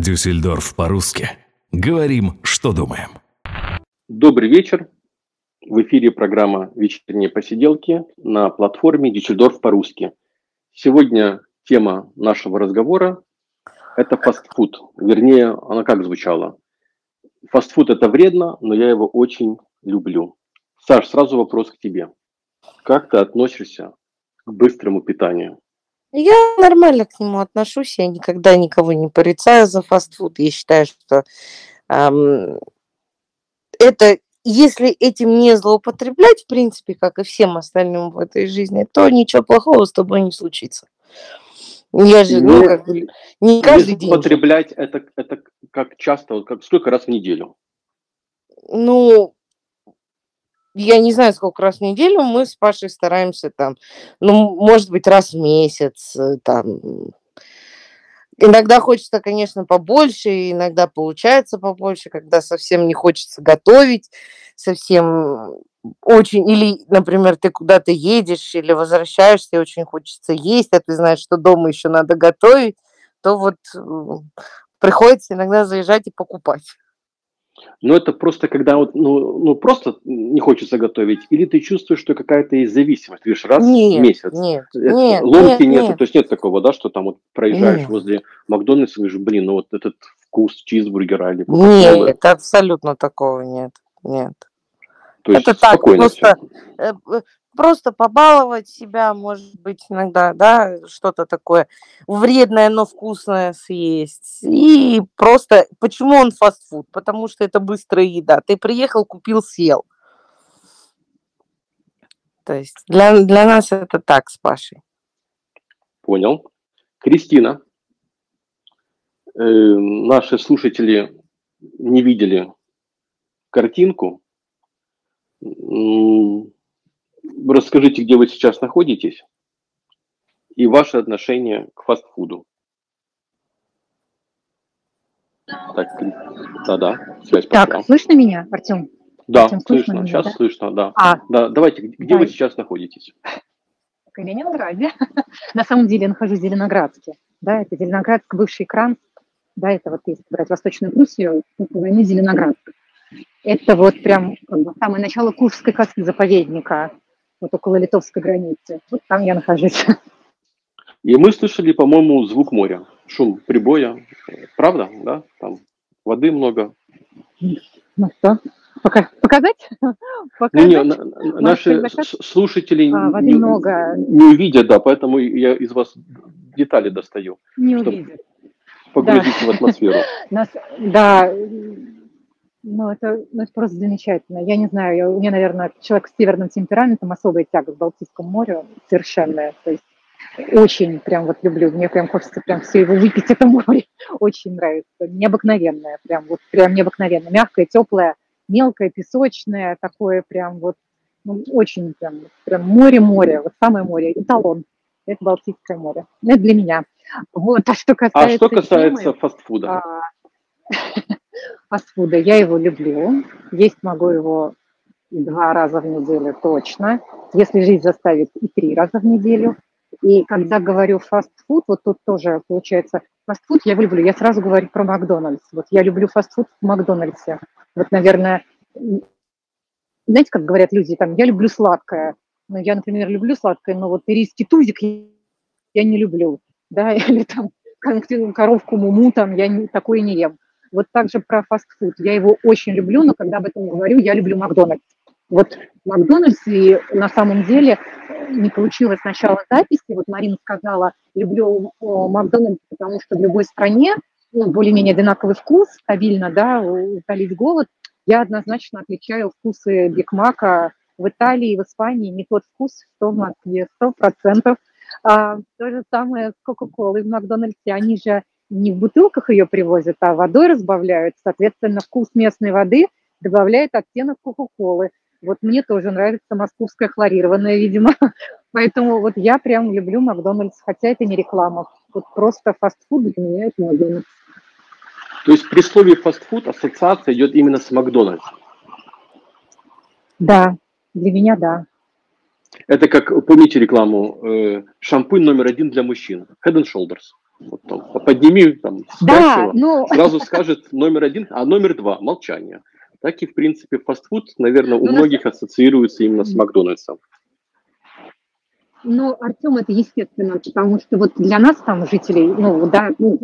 Дюссельдорф по-русски. Говорим, что думаем. Добрый вечер. В эфире программа «Вечерние посиделки» на платформе Дюссельдорф по-русски. Сегодня тема нашего разговора – это фастфуд. Вернее, она как звучала? Фастфуд – это вредно, но я его очень люблю. Саш, сразу вопрос к тебе. Как ты относишься к быстрому питанию? Я нормально к нему отношусь, я никогда никого не порицаю за фастфуд. Я считаю, что эм, это, если этим не злоупотреблять, в принципе, как и всем остальным в этой жизни, то ничего плохого с тобой не случится. Я же, ну, как бы, не каждый день. Употреблять это, это как часто, как сколько раз в неделю? Ну, я не знаю, сколько раз в неделю мы с Пашей стараемся там, ну, может быть, раз в месяц, э, там. Иногда хочется, конечно, побольше, иногда получается побольше, когда совсем не хочется готовить, совсем очень, или, например, ты куда-то едешь или возвращаешься, и очень хочется есть, а ты знаешь, что дома еще надо готовить, то вот приходится иногда заезжать и покупать. Но это просто когда вот, ну, ну просто не хочется готовить, или ты чувствуешь, что какая-то есть зависимость, видишь, раз нет, в месяц. Нет, это, нет, ломки нет, нет, то есть нет такого, да, что там вот проезжаешь нет. возле Макдональдса и говоришь, блин, ну вот этот вкус чизбургера или Нет, это абсолютно такого нет, нет. То есть это так, просто, э, просто побаловать себя, может быть, иногда, да, что-то такое вредное, но вкусное съесть. И просто, почему он фастфуд? Потому что это быстрая еда. Ты приехал, купил, съел. То есть для, для нас это так с Пашей. Понял. Кристина, э, наши слушатели не видели картинку расскажите, где вы сейчас находитесь и ваше отношение к фастфуду. Так, да-да, связь пошла. Так, слышно меня, Артем? Да, Артем, слышно, меня, сейчас да? слышно, да. А, да, давайте, где да. вы сейчас находитесь? В Калининграде. На самом деле я нахожусь в Зеленоградске. Да, это Зеленоградск, бывший кран. Да, это вот если брать Восточную Пруссию, по войне Зеленоградск. Это вот прям как бы, самое начало Куршской косы заповедника вот около литовской границы. Вот там я нахожусь. И мы слышали, по-моему, звук моря, шум прибоя. Правда, да? Там воды много. Ну что, Пока, показать? показать? Не, не, наши слушатели а, воды не, много. не увидят, да, поэтому я из вас детали достаю. Не увидят. Погрузить да. в атмосферу. Нас, да, ну, это, ну, это просто замечательно. Я не знаю, я, у меня, наверное, человек с северным темпераментом особая тяга к Балтийскому морю совершенная. То есть очень прям вот люблю. Мне прям хочется прям все его выпить, это море. Очень нравится. Необыкновенное, прям вот прям необыкновенно. Мягкое, теплое, мелкое, песочное, такое прям вот ну, очень прям, прям море-море, вот самое море, эталон. Это Балтийское море. Это для меня. Вот, а что касается... А что касается фастфуда? А, фастфуда. Я его люблю. Есть могу его два раза в неделю точно. Если жизнь заставит, и три раза в неделю. И когда говорю фастфуд, вот тут тоже получается, фастфуд я люблю. Я сразу говорю про Макдональдс. Вот я люблю фастфуд в Макдональдсе. Вот, наверное, знаете, как говорят люди, там, я люблю сладкое. Ну, я, например, люблю сладкое, но вот ириский тузик я не люблю. Да, или там коровку муму, там, я не, такое не ем. Вот также про фастфуд. Я его очень люблю, но когда об этом говорю, я люблю Макдональдс. Вот Макдональдс, и на самом деле не получилось сначала записи. Вот Марина сказала, люблю Макдональдс, потому что в любой стране ну, более-менее одинаковый вкус, стабильно, да, утолить голод. Я однозначно отличаю вкусы Биг Мака в Италии, в Испании, не тот вкус, что в Москве, сто процентов. А, то же самое с Кока-Колой в Макдональдсе. Они же не в бутылках ее привозят, а водой разбавляют. Соответственно, вкус местной воды добавляет оттенок Кока-Колы. Вот мне тоже нравится московская хлорированная, видимо. Поэтому вот я прям люблю Макдональдс, хотя это не реклама. Вот просто фастфуд для меня это Макдональдс. То есть при слове фастфуд ассоциация идет именно с Макдональдсом? Да, для меня да. Это как, помните рекламу, э, шампунь номер один для мужчин, Head and Shoulders. Вот, там, подними, там, Да, его, ну, сразу скажет номер один, а номер два – молчание. Так и, в принципе, фастфуд, наверное, у Ну, многих ассоциируется именно с Макдональдсом. Ну, Артем, это естественно, потому что вот для нас там, жителей, ну, да, ну,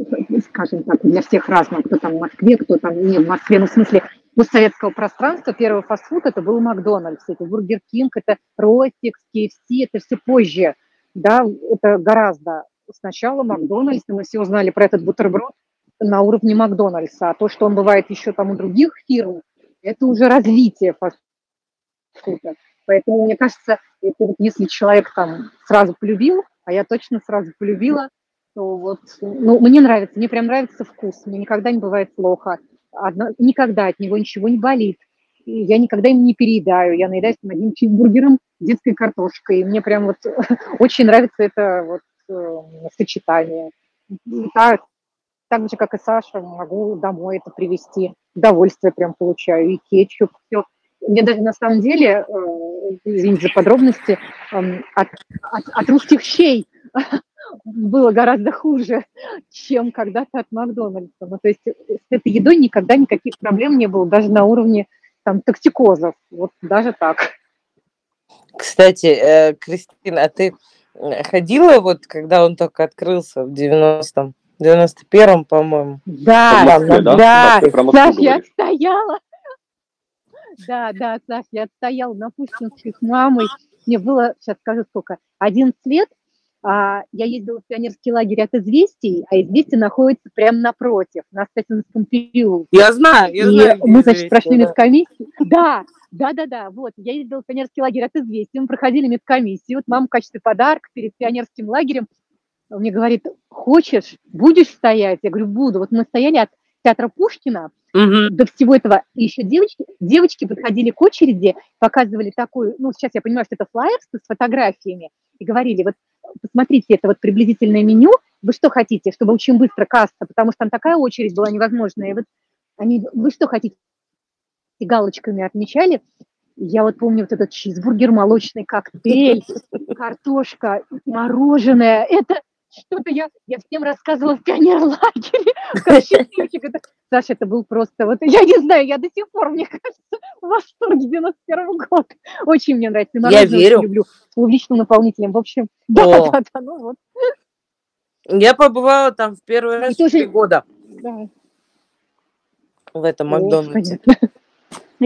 скажем так, для всех разных, кто там в Москве, кто там не в Москве, ну, в смысле, постсоветского пространства первый фастфуд это был Макдональдс, это Бургер Кинг, это Ростикс, KFC, это все позже, да, это гораздо. Сначала Макдональдс, и мы все узнали про этот бутерброд на уровне Макдональдса, а то, что он бывает еще там у других фирм, это уже развитие фастфуда. Поэтому, мне кажется, это если человек там сразу полюбил, а я точно сразу полюбила, то вот, ну, мне нравится, мне прям нравится вкус, мне никогда не бывает плохо, Одно, никогда от него ничего не болит, и я никогда им не переедаю, я наедаюсь одним чизбургером детской картошкой, и мне прям вот очень нравится это вот сочетание. Так, так же, как и Саша, могу домой это привезти, удовольствие прям получаю, и кетчуп, все мне даже на самом деле, э, извините за подробности, эм, от, от, от русских щей было гораздо хуже, чем когда-то от Макдональдса. Ну, то есть с этой едой никогда никаких проблем не было, даже на уровне там токсикозов. Вот даже так. Кстати, э, Кристина, а ты ходила вот, когда он только открылся в 90-м, 91-м, по-моему? Да, Москве, да? да, Да, Саш, я стояла да, да, Саш, я стояла на Пушкинской с мамой. Мне было, сейчас скажу сколько, 11 лет. А, я ездила в пионерский лагерь от «Известий», а «Известия» находится прямо напротив, на Статинском переулке. Я знаю, я и знаю. мы, значит, прошли да. медкомиссию. Да, да, да, да, вот. Я ездила в пионерский лагерь от «Известий», мы проходили медкомиссию. Вот мама в качестве подарка перед пионерским лагерем мне говорит, хочешь, будешь стоять? Я говорю, буду. Вот мы стояли от театра Пушкина угу. до всего этого. И еще девочки, девочки подходили к очереди, показывали такую, ну, сейчас я понимаю, что это флаер с фотографиями, и говорили, вот, посмотрите, это вот приблизительное меню, вы что хотите, чтобы очень быстро касса, потому что там такая очередь была невозможная, и вот они, вы что хотите, и галочками отмечали, я вот помню вот этот чизбургер, молочный коктейль, картошка, мороженое. Это что-то я, я всем рассказывала в пионерлагере. Это, Саша, это был просто, вот я не знаю, я до сих пор, мне кажется, в восторге 91 год. Очень мне нравится. Я верю. Люблю с клубничным наполнителем. В общем, да, да, да, ну вот. Я побывала там в первый раз в три года. Да. В этом Макдональдсе.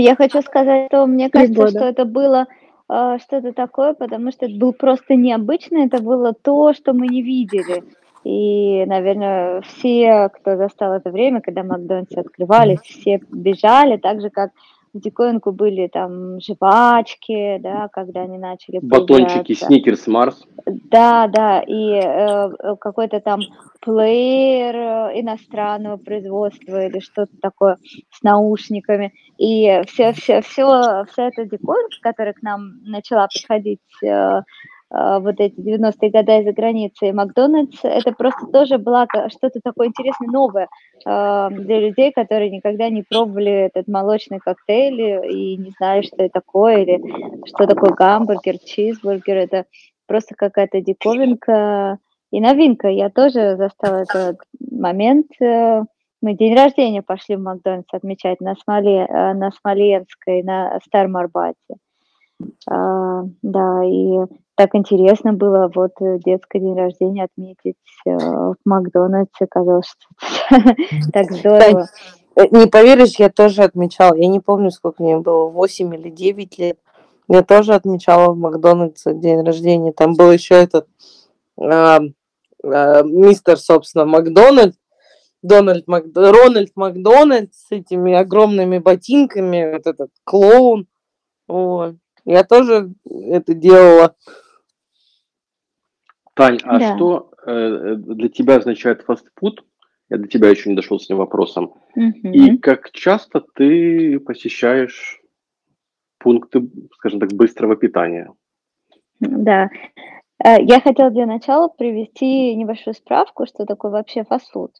Я хочу сказать, что мне кажется, что это было а, что-то такое, потому что это был просто необычно, это было то, что мы не видели. И, наверное, все, кто застал это время, когда Макдональдс открывались, все бежали, так же, как в диковинку были там жвачки, да, когда они начали Батончики, сникерс, Марс. Да, да, и э, какой-то там плеер э, иностранного производства или что-то такое с наушниками. И все, все, все, вся эта диковинка, которая к нам начала приходить э, вот эти 90-е годы из-за границы. И Макдональдс это просто тоже было что-то такое интересное, новое а, для людей, которые никогда не пробовали этот молочный коктейль и не знали, что это такое, или что такое гамбургер, чизбургер. Это просто какая-то диковинка и новинка. Я тоже застала этот момент. Э, мы день рождения пошли в Макдональдс отмечать на, Смоле, э, на Смоленской, на Старом Арбате. А, да, и так интересно было вот э, детский день рождения отметить э, в Макдональдсе, казалось, что так здорово. Э, не поверишь, я тоже отмечала, я не помню, сколько мне было, 8 или 9 лет. Я тоже отмечала в Макдональдсе день рождения. Там был еще этот э, э, мистер, собственно, Макдональд, Дональд Мак... Рональд Макдональд с этими огромными ботинками, вот этот клоун. Вот. Я тоже это делала. Тань, а да. что э, для тебя означает фастфуд? Я до тебя еще не дошел с этим вопросом. Угу. И как часто ты посещаешь пункты, скажем так, быстрого питания? Да. Э, я хотела для начала привести небольшую справку, что такое вообще фастфуд.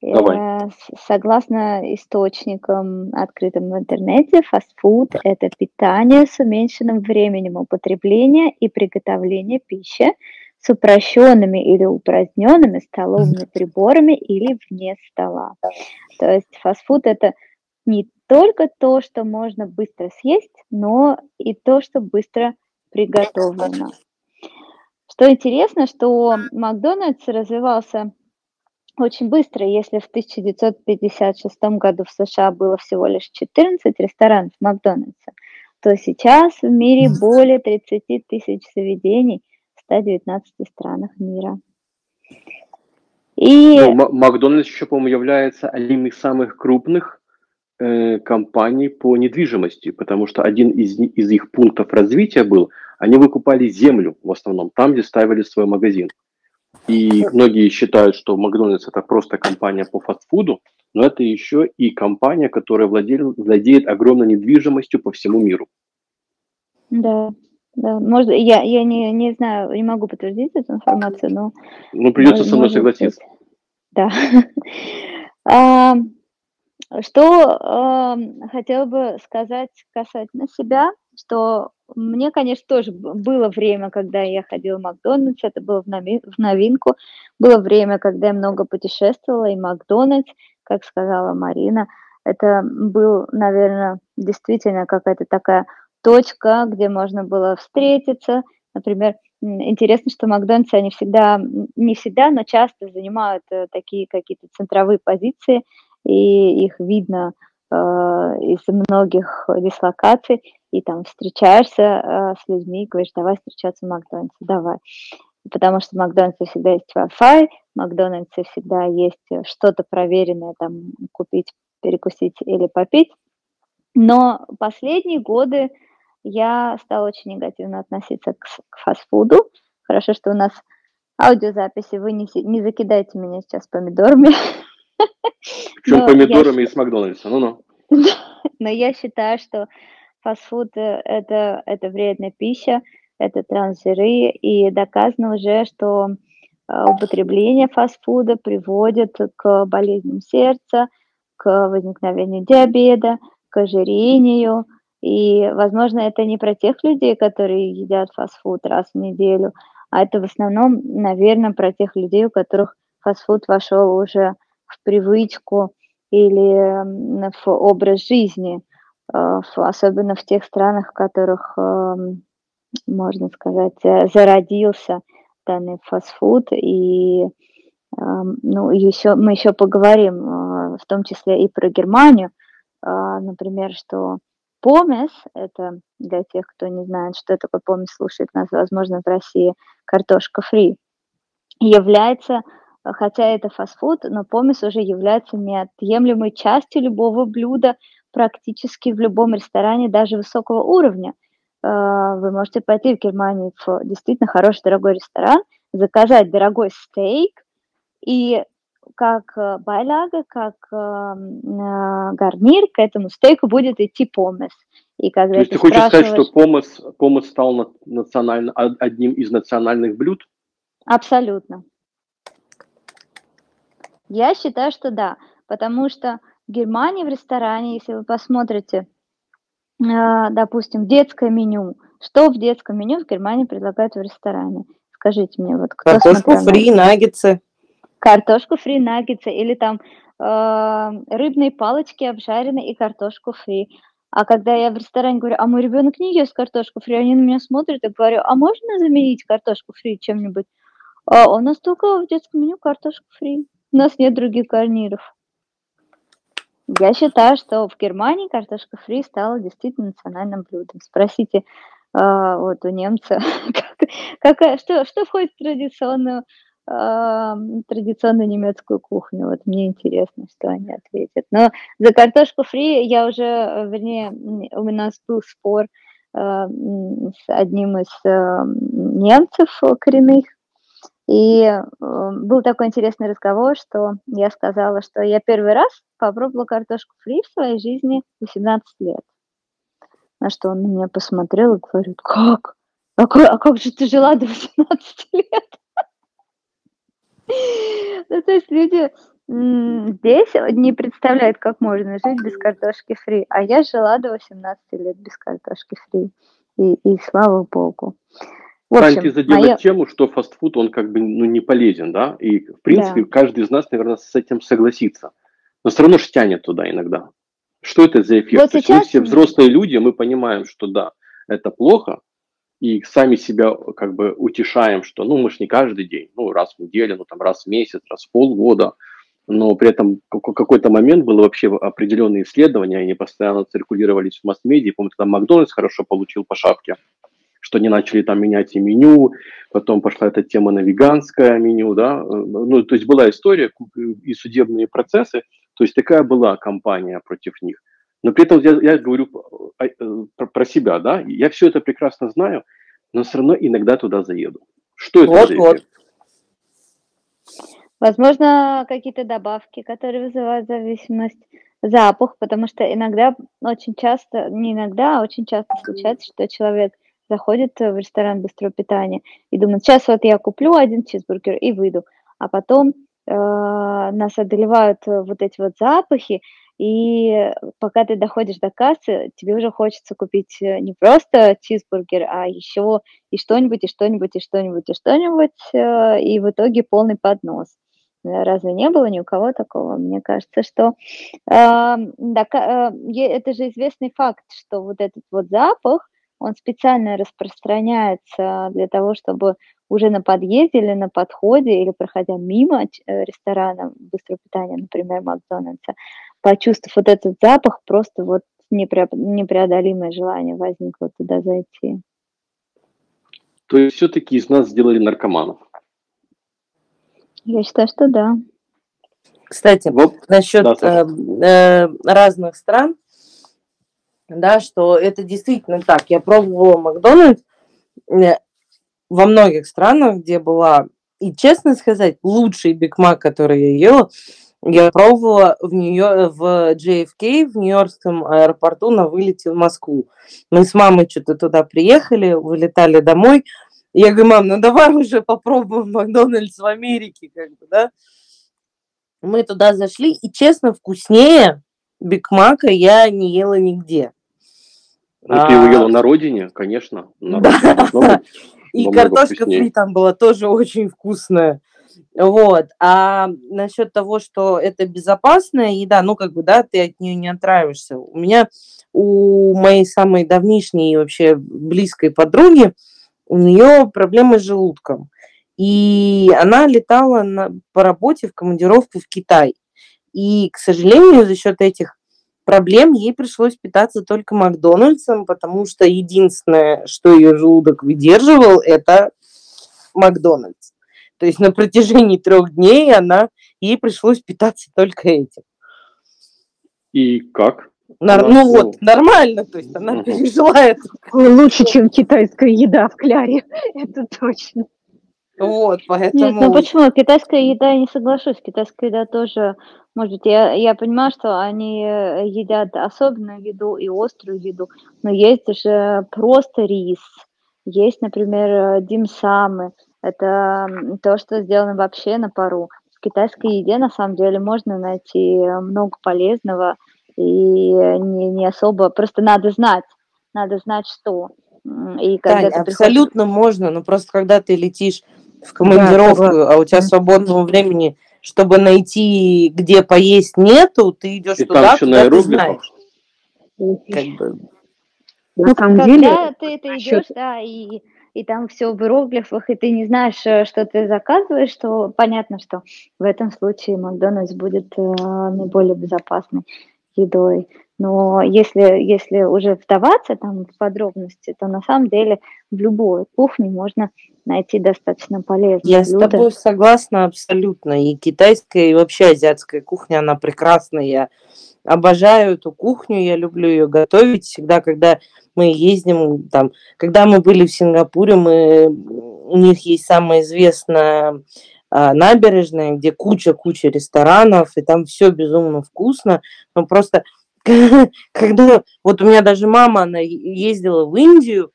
Давай. Согласно источникам, открытым в интернете, фастфуд – это питание с уменьшенным временем употребления и приготовления пищи, с упрощенными или упраздненными столовыми приборами или вне стола. То есть фастфуд – это не только то, что можно быстро съесть, но и то, что быстро приготовлено. Что интересно, что Макдональдс развивался очень быстро. Если в 1956 году в США было всего лишь 14 ресторанов Макдональдса, то сейчас в мире более 30 тысяч заведений 119 странах мира. И... Ну, Макдональдс еще, по-моему, является одним из самых крупных э, компаний по недвижимости, потому что один из, из их пунктов развития был, они выкупали землю в основном, там, где ставили свой магазин. И многие считают, что Макдональдс это просто компания по фастфуду, но это еще и компания, которая владеет, владеет огромной недвижимостью по всему миру. Да, да. Может, я, я не, не знаю, не могу подтвердить эту информацию, но... Ну, придется со мной согласиться. Да. а, что э, хотела бы сказать касательно себя, что мне, конечно, тоже было время, когда я ходила в Макдональдс, это было в новинку. Было время, когда я много путешествовала, и Макдональдс, как сказала Марина, это был, наверное, действительно какая-то такая точка, где можно было встретиться. Например, интересно, что Макдональдс, они всегда, не всегда, но часто занимают э, такие какие-то центровые позиции, и их видно э, из многих дислокаций и там встречаешься э, с людьми говоришь, давай встречаться в Макдональдсе, давай. Потому что в Макдональдсе всегда есть Wi-Fi, в Макдональдсе всегда есть что-то проверенное, там, купить, перекусить или попить. Но последние годы я стала очень негативно относиться к, к фастфуду. Хорошо, что у нас аудиозаписи, вы не, не закидайте меня сейчас помидорами. Причем помидорами из Макдональдса, ну-ну. Но я считаю, что фастфуд э, это, это вредная пища, это трансжиры, и доказано уже, что э, употребление фастфуда приводит к болезням сердца, к возникновению диабета, к ожирению. И, возможно, это не про тех людей, которые едят фастфуд раз в неделю, а это в основном, наверное, про тех людей, у которых фастфуд вошел уже в привычку или в образ жизни – Э, особенно в тех странах, в которых, эм, можно сказать, э, зародился данный фастфуд. И эм, ну, еще, мы еще поговорим, э, в том числе и про Германию, например, что помес, это для тех, кто не знает, что такое помес, слушает нас, возможно, в России, картошка фри, является, хотя это фастфуд, но помес уже является неотъемлемой частью любого блюда, практически в любом ресторане, даже высокого уровня. А, вы можете пойти в Германию в действительно хороший дорогой ресторан, заказать дорогой стейк и как э, байляга, как э, э, гарнир к этому стейку будет идти помес. И когда То есть ты хочешь сказать, что помес, помес стал национально, одним из национальных блюд? Абсолютно. Я считаю, что да, потому что в Германии в ресторане, если вы посмотрите, допустим, детское меню, что в детском меню в Германии предлагают в ресторане? Скажите мне, вот кто Картошку фри, наггетсы. Картошку фри, наггетсы или там э, рыбные палочки обжаренные и картошку фри. А когда я в ресторане говорю, а мой ребенок не ест картошку фри, они на меня смотрят и говорю, а можно заменить картошку фри чем-нибудь? А у нас только в детском меню картошка фри. У нас нет других гарниров. Я считаю, что в Германии картошка фри стала действительно национальным блюдом. Спросите э, вот у немца, как, какая, что, что входит в традиционную, э, традиционную немецкую кухню. Вот мне интересно, что они ответят. Но за картошку фри я уже, вернее, у нас был спор э, с одним из э, немцев коренных, и э, был такой интересный разговор, что я сказала, что я первый раз попробовала картошку фри в своей жизни 18 лет. На что он на меня посмотрел и говорит, как? А как, а как же ты жила до 18 лет? Ну, то есть люди здесь не представляют, как можно жить без картошки фри. А я жила до 18 лет без картошки фри. И, и слава богу. В общем, задела моё... тему, что фастфуд, он как бы ну, не полезен, да? И, в принципе, да. каждый из нас, наверное, с этим согласится. Но все равно же тянет туда иногда. Что это за эффект? Вот сейчас... мы все взрослые люди, мы понимаем, что да, это плохо, и сами себя как бы утешаем, что ну мы же не каждый день, ну раз в неделю, ну там раз в месяц, раз в полгода, но при этом какой-то момент было вообще определенные исследования, они постоянно циркулировались в масс-медиа, помню, тогда Макдональдс хорошо получил по шапке, что они начали там менять и меню, потом пошла эта тема на веганское меню, да, ну, то есть была история и судебные процессы, то есть такая была кампания против них. Но при этом я, я говорю э, про, про себя, да, я все это прекрасно знаю, но все равно иногда туда заеду. Что это вот, за вот. Возможно, какие-то добавки, которые вызывают зависимость, запах, потому что иногда, очень часто, не иногда, а очень часто случается, что человек заходит в ресторан быстрого питания и думает, сейчас вот я куплю один чизбургер и выйду, а потом э, нас одолевают вот эти вот запахи, и пока ты доходишь до кассы, тебе уже хочется купить э, не просто чизбургер, а еще и что-нибудь, и что-нибудь, и что-нибудь, и что-нибудь, э, и в итоге полный поднос. Разве не было ни у кого такого? Мне кажется, что э, да, э, это же известный факт, что вот этот вот запах, он специально распространяется для того, чтобы уже на подъезде или на подходе, или проходя мимо э, ресторана быстрого питания, например, Макдональдса, почувствовав вот этот запах, просто вот непреодолимое желание возникло туда зайти. То есть все-таки из нас сделали наркоманов? Я считаю, что да. Кстати, вот, насчет да, э, э, разных стран, да, что это действительно так. Я пробовала Макдональдс э, во многих странах, где была, и честно сказать, лучший Биг Мак, который я ела, я пробовала в, Нью в JFK, в Нью-Йоркском аэропорту на вылете в Москву. Мы с мамой что-то туда приехали, вылетали домой, я говорю, мам, ну давай уже попробуем Макдональдс в Америке, как бы, да. Мы туда зашли, и, честно, вкуснее Биг Мака я не ела нигде. Ну, а... ты его ела на родине, конечно. На родине и картошка фри там была тоже очень вкусная. Вот. А насчет того, что это безопасная еда, ну, как бы, да, ты от нее не отравишься. У меня, у моей самой давнишней вообще близкой подруги, у нее проблемы с желудком. И она летала на, по работе в командировку в Китай. И, к сожалению, за счет этих проблем ей пришлось питаться только Макдональдсом, потому что единственное, что ее желудок выдерживал, это Макдональдс. То есть на протяжении трех дней она ей пришлось питаться только этим. И как? Нар- ну вот, нормально, то есть она пережила это. Лучше, чем китайская еда в кляре, это точно. Вот, поэтому... Нет, ну почему? Китайская еда, я не соглашусь. Китайская еда тоже, может быть, я, я понимаю, что они э, едят особенную еду и острую еду, но есть же просто рис, есть, например, димсамы. Это то, что сделано вообще на пару. В китайской еде, на самом деле, можно найти много полезного, и не, не особо, просто надо знать, надо знать, что. И когда приходишь... абсолютно можно, но просто когда ты летишь в командировку, да, а у тебя свободного времени, чтобы найти, где поесть, нету, ты идешь и туда, куда ты знаешь. Как бы. На ну, самом когда деле, ты, ты идешь, да, и, и там все в иероглифах, и ты не знаешь, э, что ты заказываешь, то понятно, что в этом случае Макдональдс будет э, наиболее безопасной едой. Но если, если уже вдаваться там в подробности, то на самом деле в любой кухне можно найти достаточно полезные Я блюда. с тобой согласна абсолютно. И китайская, и вообще азиатская кухня, она прекрасная. Я обожаю эту кухню, я люблю ее готовить. Всегда, когда мы ездим, там, когда мы были в Сингапуре, мы, у них есть самая известная а, набережная, где куча-куча ресторанов, и там все безумно вкусно. Но просто когда вот у меня даже мама, она ездила в Индию,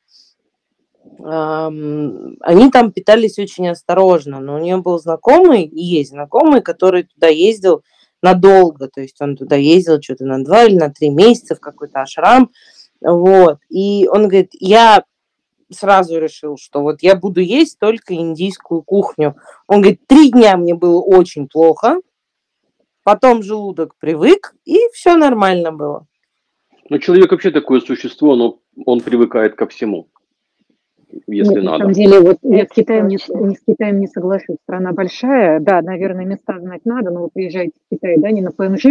они там питались очень осторожно, но у нее был знакомый, и есть знакомый, который туда ездил надолго, то есть он туда ездил что-то на два или на три месяца в какой-то ашрам, вот, и он говорит, я сразу решил, что вот я буду есть только индийскую кухню. Он говорит, три дня мне было очень плохо, потом желудок привык, и все нормально было. Ну, человек вообще такое существо, но он привыкает ко всему, если Нет, надо. На самом деле, вот я с Китаем не, не с Китаем не соглашусь. Страна большая, да, наверное, места знать надо, но вы приезжаете в Китай, да, не на ПМЖ,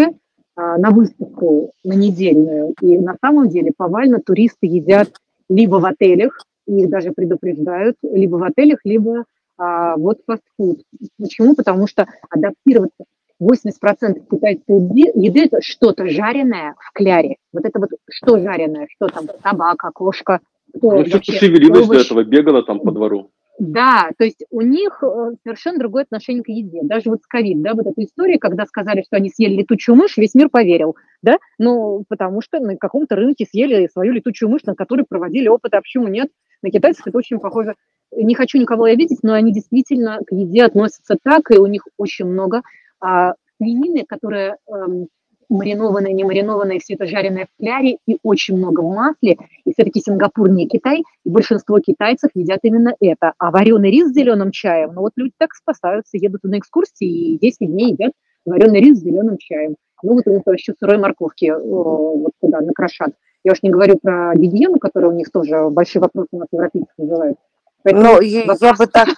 а на выставку, на недельную. И на самом деле повально туристы едят либо в отелях, их даже предупреждают, либо в отелях, либо а, вот фастфуд. Почему? Потому что адаптироваться 80% китайской еды, еды это что-то жареное в кляре. Вот это вот что жареное, что там, собака, кошка, Ну, все вообще, шевелилось до овощи. этого, бегала там по двору. Да, то есть у них э, совершенно другое отношение к еде. Даже вот с ковид, да, вот эта история, когда сказали, что они съели летучую мышь, весь мир поверил, да, ну, потому что на каком-то рынке съели свою летучую мышь, на которой проводили опыт, а почему нет? На китайцев это очень похоже. Не хочу никого обидеть, но они действительно к еде относятся так, и у них очень много а, свинины, которая эм, маринованная, не маринованная, все это жареное в кляре, и очень много в масле. И все-таки Сингапур не Китай, и большинство китайцев едят именно это. А вареный рис с зеленым чаем, ну вот люди так спасаются, едут на экскурсии и 10 дней едят вареный рис с зеленым чаем. Ну вот у них еще сырой морковки э, вот туда накрошат. Я уж не говорю про гигиену, которая у них тоже большие вопросы у нас европейцев вызывает. Поэтому Ну, я, я вопрос- бы так,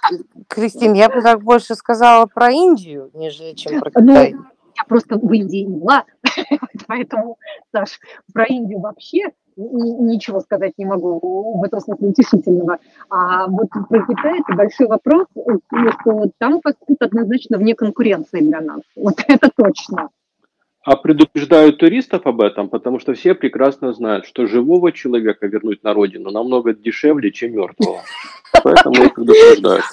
Кристин, я бы так больше сказала про Индию, нежели чем про Ну, Китай. Я просто в Индии не была, поэтому, Саш, про Индию вообще ни- ничего сказать не могу в этом смысле утешительного. А вот про Китай это большой вопрос, что там фастфуд однозначно вне конкуренции для нас. Вот это точно. А предупреждают туристов об этом, потому что все прекрасно знают, что живого человека вернуть на родину намного дешевле, чем мертвого. Поэтому их предупреждают.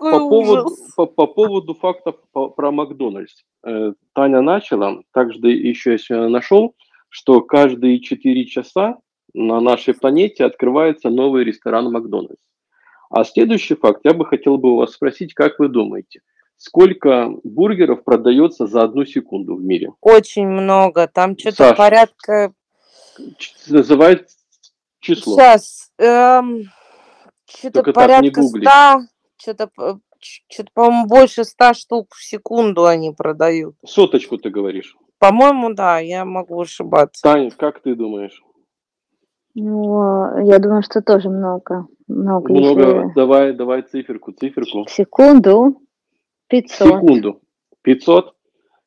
По, поводу, по, по поводу фактов про Макдональдс. Э, Таня начала, также еще я сегодня нашел, что каждые 4 часа на нашей планете открывается новый ресторан Макдональдс. А следующий факт, я бы хотел бы у вас спросить, как вы думаете, сколько бургеров продается за одну секунду в мире? Очень много. Там что-то порядка... Называет число. Сейчас. что-то Только порядка гугли. ста. Что-то, что-то, по-моему, больше ста штук в секунду они продают. Соточку ты говоришь. По-моему, да, я могу ошибаться. Таня, как ты думаешь? Ну, я думаю, что тоже много. Много, Много. если Давай, давай циферку, циферку. секунду 500. секунду. 500.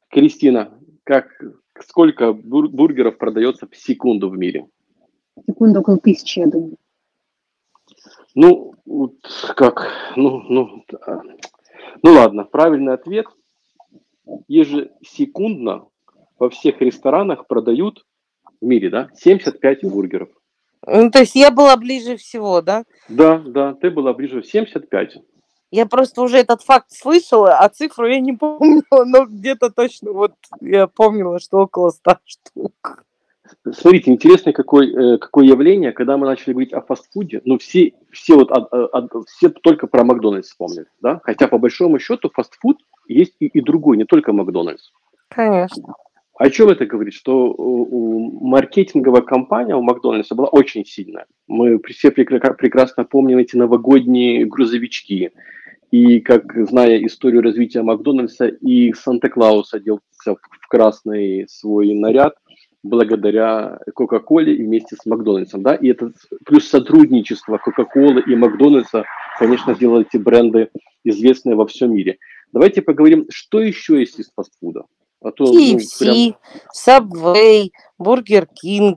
Кристина, как, сколько бур- бургеров продается в секунду в мире? Секунду около тысячи, я думаю. Ну, вот как, ну, ну, а. ну ладно, правильный ответ. Ежесекундно во всех ресторанах продают в мире, да, 75 бургеров. Ну, то есть я была ближе всего, да? Да, да, ты была ближе 75. Я просто уже этот факт слышала, а цифру я не помнила, но где-то точно вот я помнила, что около 100 штук. Смотрите, интересное какое, э, какое явление, когда мы начали говорить о фастфуде, ну все, все, вот, от- от- все только про Макдональдс вспомнили, да? Хотя по большому счету фастфуд есть и, и другой, не только Макдональдс. Конечно. О чем это говорит? Что у, маркетинговая компания у Макдональдса была очень сильная. Мы все прекра- прекрасно помним эти новогодние грузовички. И как, зная историю развития Макдональдса, и Санта-Клаус оделся в красный свой наряд благодаря Кока-Коле и вместе с Макдональдсом. Да? И это плюс сотрудничество Кока-Колы и Макдональдса, конечно, сделало эти бренды известные во всем мире. Давайте поговорим, что еще есть из фастфуда. А то, ну, прям- KFC, Subway, Burger King.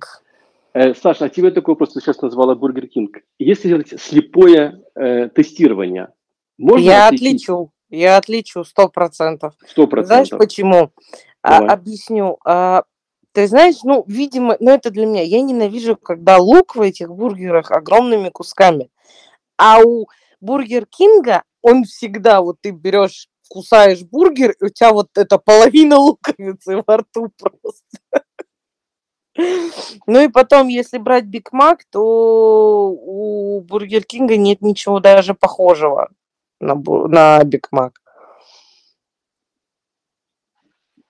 Э, Саша, а тебе такой вопрос, ты сейчас назвала Бургер Кинг. Если делать слепое э, тестирование, можно Я отличить отличу. Я отличу сто процентов. Сто Знаешь процентов. почему? А, объясню. А, ты знаешь, ну, видимо, ну это для меня. Я ненавижу, когда лук в этих бургерах огромными кусками. А у Бургер Кинга он всегда, вот ты берешь, кусаешь бургер, и у тебя вот эта половина луковицы во рту просто. Ну и потом, если брать Биг Мак, то у Бургер Кинга нет ничего даже похожего на, на Биг Мак.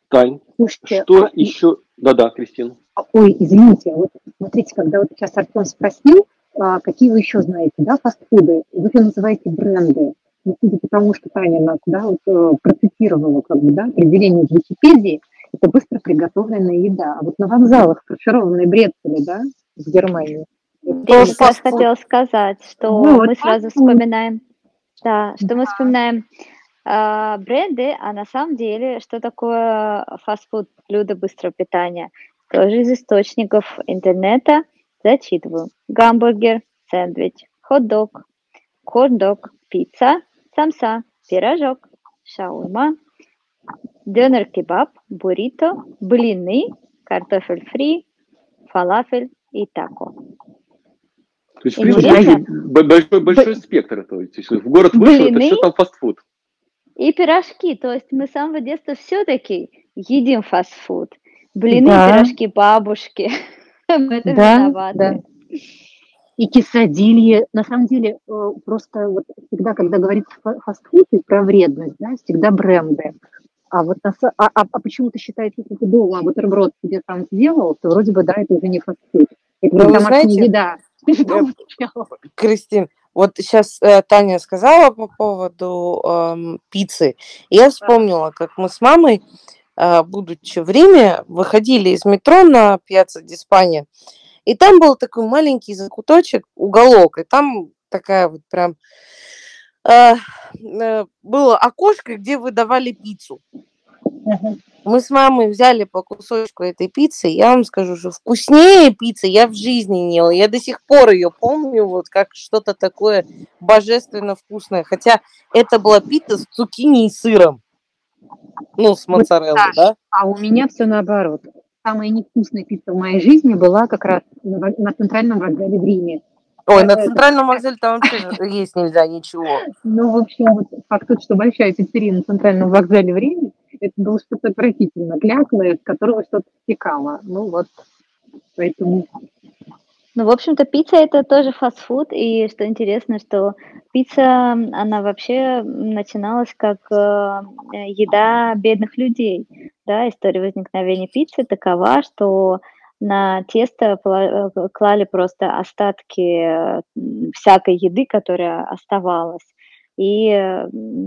Тань, Слушайте, что а, еще? Да-да, Кристина. Ой, извините, вот смотрите, когда вот сейчас Артем спросил, а, какие вы еще знаете, да, фастфуды? Вы их называете бренды. Ну, судя по тому, что Таня нас, да, вот, э, процитировала, как бы, да, определение в Википедии, это быстро приготовленная еда. А вот на вокзалах фаршированные брецели, да, в Германии. Я как раз хотела сказать, что ну, мы сразу вспоминаем, да, что да. мы вспоминаем э, бренды, а на самом деле, что такое фастфуд, блюдо быстрого питания? Тоже из источников интернета зачитываю. Гамбургер, сэндвич, хот-дог, корн-дог, пицца, самса, пирожок, шаурма, дёнер-кебаб, буррито, блины, картофель фри, фалафель и тако. То есть, в принципе, большой, большой спектр. То есть, в город вышел, Блины это все там фастфуд. И пирожки. То есть мы с самого детства все-таки едим фастфуд. Блины, да. пирожки бабушки. Мы это да, да. И кисадилье. На самом деле, э, просто вот всегда, когда говорится фастфуд и про вредность, да, всегда бренды. А вот а, а, а почему-то считается, если ты дома бутерброд себе сам сделал, то вроде бы, да, это уже не фастфуд. Это ну, знаете, еда. Кристин, вот сейчас э, Таня сказала по поводу э, пиццы. Я вспомнила, как мы с мамой, э, будучи в Риме, выходили из метро на пьяцца Диспания, и там был такой маленький закуточек, уголок, и там такая вот прям э, э, было окошко, где выдавали пиццу. Мы с мамой взяли по кусочку этой пиццы. Я вам скажу, что вкуснее пиццы я в жизни не ела. Я до сих пор ее помню, вот как что-то такое божественно вкусное. Хотя это была пицца с цукини и сыром. Ну, с моцареллой, вот, да? А у меня все наоборот. Самая невкусная пицца в моей жизни была как раз на, на центральном вокзале в Риме. Ой, на центральном вокзале там вообще есть нельзя ничего. Ну, в общем, вот факт тот, что большая пиццерия на центральном вокзале в Риме, это было что-то отвратительно, клякное, с которого что-то стекало. Ну вот, поэтому... Ну, в общем-то, пицца это тоже фастфуд, и что интересно, что пицца, она вообще начиналась как э, еда бедных людей. Да, история возникновения пиццы такова, что на тесто э, клали просто остатки э, всякой еды, которая оставалась. И,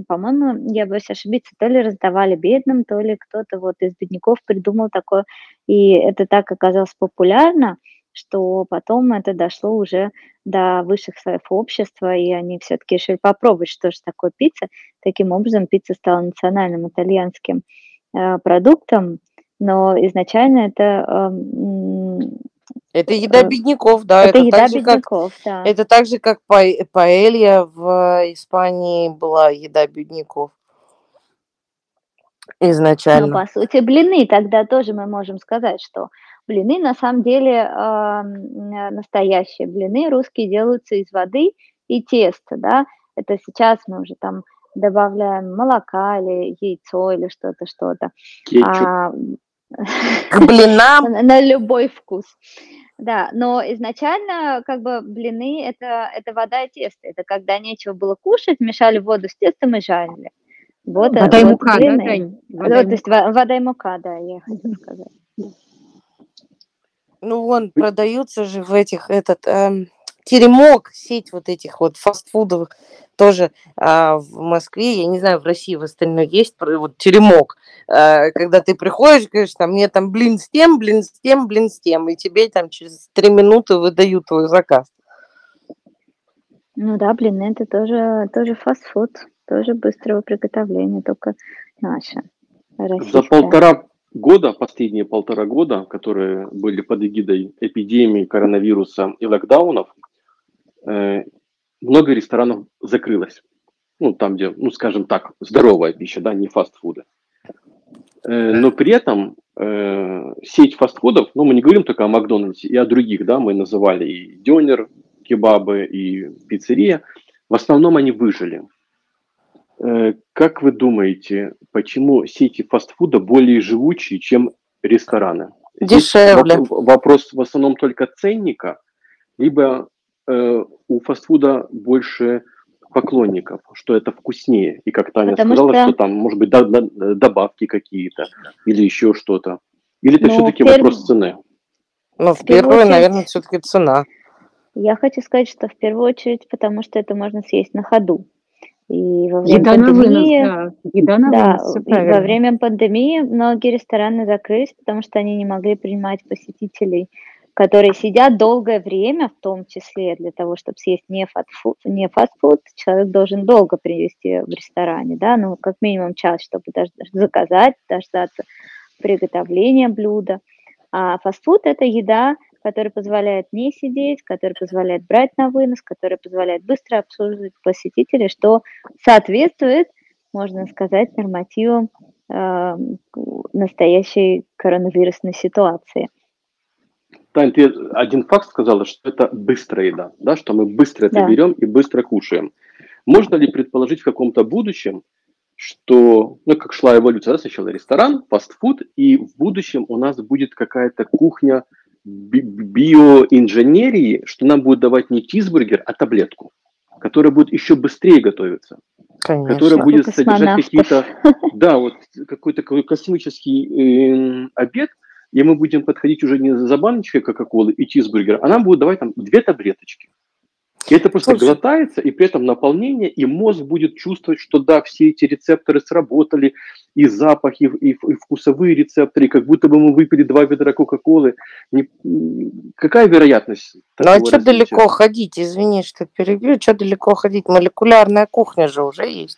по-моему, я боюсь ошибиться, то ли раздавали бедным, то ли кто-то вот из бедняков придумал такое. И это так оказалось популярно, что потом это дошло уже до высших слоев общества, и они все-таки решили попробовать, что же такое пицца. Таким образом, пицца стала национальным итальянским э, продуктом, но изначально это э, это еда э, бедняков, да. Это, это еда бедняков, как, да. Это так же, как па паэлья в Испании была еда бедняков. Изначально. Ну, по сути, блины тогда тоже мы можем сказать, что блины на самом деле э, настоящие блины русские делаются из воды и теста, да. Это сейчас мы уже там добавляем молока или яйцо или что-то, что-то. А, К блинам. На любой вкус. Да, но изначально как бы блины это, это вода и тесто. Это когда нечего было кушать, мешали воду с тестом и жарили. Вот, вода вот и мука, блины. да, Тань? Вода, вот, то есть вода и мука, да, я хотела сказать. Ну, вон, продаются же в этих, этот, эм, теремок, сеть вот этих вот фастфудовых тоже а, в Москве, я не знаю, в России в остальной есть вот теремок, а, когда ты приходишь, говоришь, там, мне там блин с тем, блин с тем, блин с тем, и тебе там через три минуты выдают твой заказ. Ну да, блин, это тоже, тоже фастфуд, тоже быстрого приготовления, только наше. За полтора года, последние полтора года, которые были под эгидой эпидемии коронавируса и локдаунов, Э, много ресторанов закрылось. Ну, там, где, ну, скажем так, здоровая пища, да, не фастфуды. Э, но при этом э, сеть фастфудов, ну, мы не говорим только о Макдональдсе, и о других, да, мы называли и дёнер, кебабы, и пиццерия, в основном они выжили. Как вы думаете, почему сети фастфуда более живучие, чем рестораны? Дешевле. Здесь вопрос в основном только ценника, либо э, у фастфуда больше поклонников, что это вкуснее. И как Таня Потому сказала, что... что там, может быть, до, добавки какие-то или еще что-то. Или это ну, все-таки перв... вопрос цены? Ну, в первую, очередь... наверное, все-таки цена. Я хочу сказать, что в первую очередь, потому что это можно съесть на ходу. И во время Еда на пандемии, вынос, да. Еда на да, вынос, и во время пандемии многие рестораны закрылись, потому что они не могли принимать посетителей, которые сидят долгое время, в том числе для того, чтобы съесть не, фастфуд, не фастфуд, человек должен долго привести в ресторане, да, ну, как минимум час, чтобы даже заказать, дождаться приготовления блюда. А фастфуд – это еда, которая позволяет не сидеть, которая позволяет брать на вынос, которая позволяет быстро обслуживать посетителей, что соответствует, можно сказать, нормативам э, настоящей коронавирусной ситуации. Тань, ты один факт сказала, что это быстрая еда, да, что мы быстро это Да. берем и быстро кушаем. Можно ли предположить в каком-то будущем, что, ну, как шла эволюция, да, сначала ресторан, фастфуд, и в будущем у нас будет какая-то кухня би- биоинженерии, что нам будет давать не чизбургер, а таблетку, которая будет еще быстрее готовиться, которая Конечно. будет у содержать какие-то, да, вот какой-то космический э, обед, и мы будем подходить уже не за баночкой Кока-Колы и чизбургера, а нам будут давать там две таблеточки. И это просто Слушай. глотается, и при этом наполнение, и мозг будет чувствовать, что да, все эти рецепторы сработали, и запахи, и, и вкусовые рецепторы, и как будто бы мы выпили два ведра Кока-Колы. Не- какая вероятность? Ну а что развития? далеко ходить? Извини, что перебью. Что далеко ходить? Молекулярная кухня же уже есть.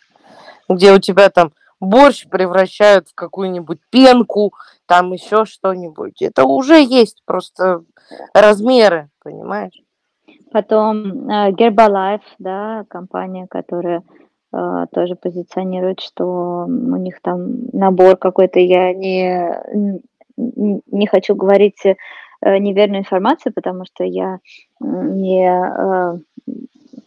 Где у тебя там борщ превращают в какую-нибудь пенку, там еще что-нибудь. Это уже есть, просто размеры, понимаешь? Потом э, да, компания, которая э, тоже позиционирует, что у них там набор какой-то, я не, не хочу говорить э, неверную информацию, потому что я не э,